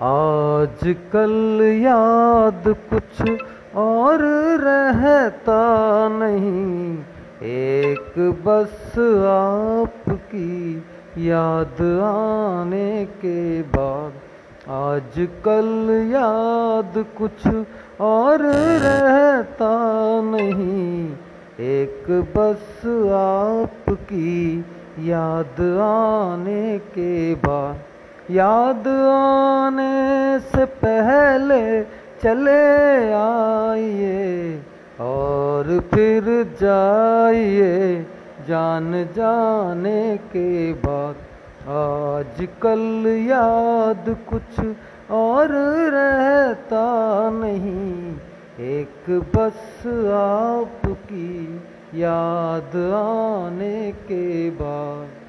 आज कल याद कुछ और रहता नहीं। एक बस आपकी याद आने के बाद आज कल याद कुछ और रहता नहीं। एक बस आपकी याद आने के बाद याद आने से पहले चले आइए और फिर जाइए जान जाने के बाद। आज कल याद कुछ और रहता नहीं, एक बस आपकी याद आने के बाद।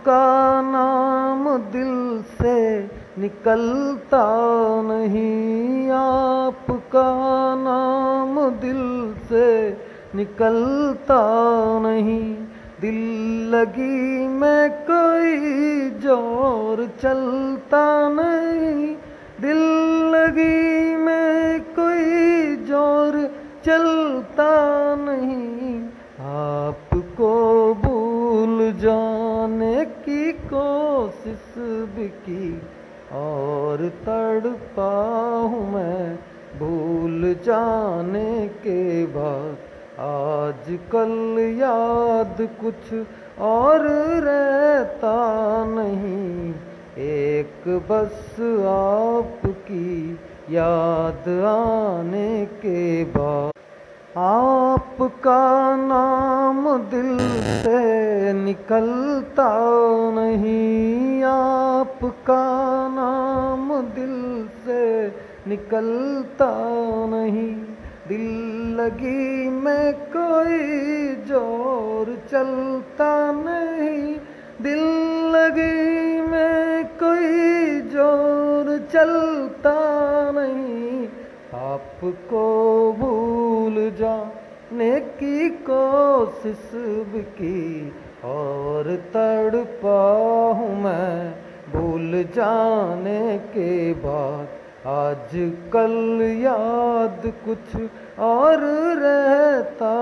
आपका नाम दिल से निकलता नहीं। आपका नाम दिल से निकलता नहीं। दिल लगी में कोई ज़ोर चलता नहीं। दिल लगी में कोई ज़ोर चलता नहीं। आपको भूल की भी की और तड़पा हूँ मैं भूल जाने के बाद। आज कल याद कुछ और रहता नहीं। एक बस आपकी याद आने के बाद। आपका नाम दिल से निकलता नहीं आपका नाम दिल से निकलता नहीं। दिल लगी में कोई ज़ोर चलता नहीं। दिल लगी में कोई ज़ोर चलता नहीं। आपको भूल जाने की कोशिश भी की और तड़पा हूँ मैं भूल जाने के बाद। आज कल याद कुछ और रहता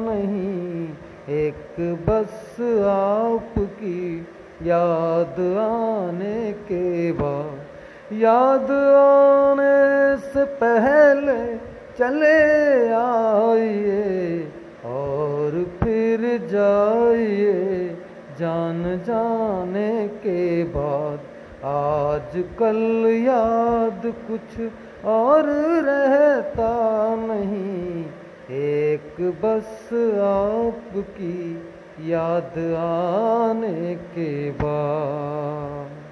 नहीं, एक बस आपकी याद आने के बाद। याद आने से पहले चले आइए और फिर जाइए जान जाने के बाद। आज कल याद कुछ और रहता नहीं, एक बस आपकी याद आने के बाद।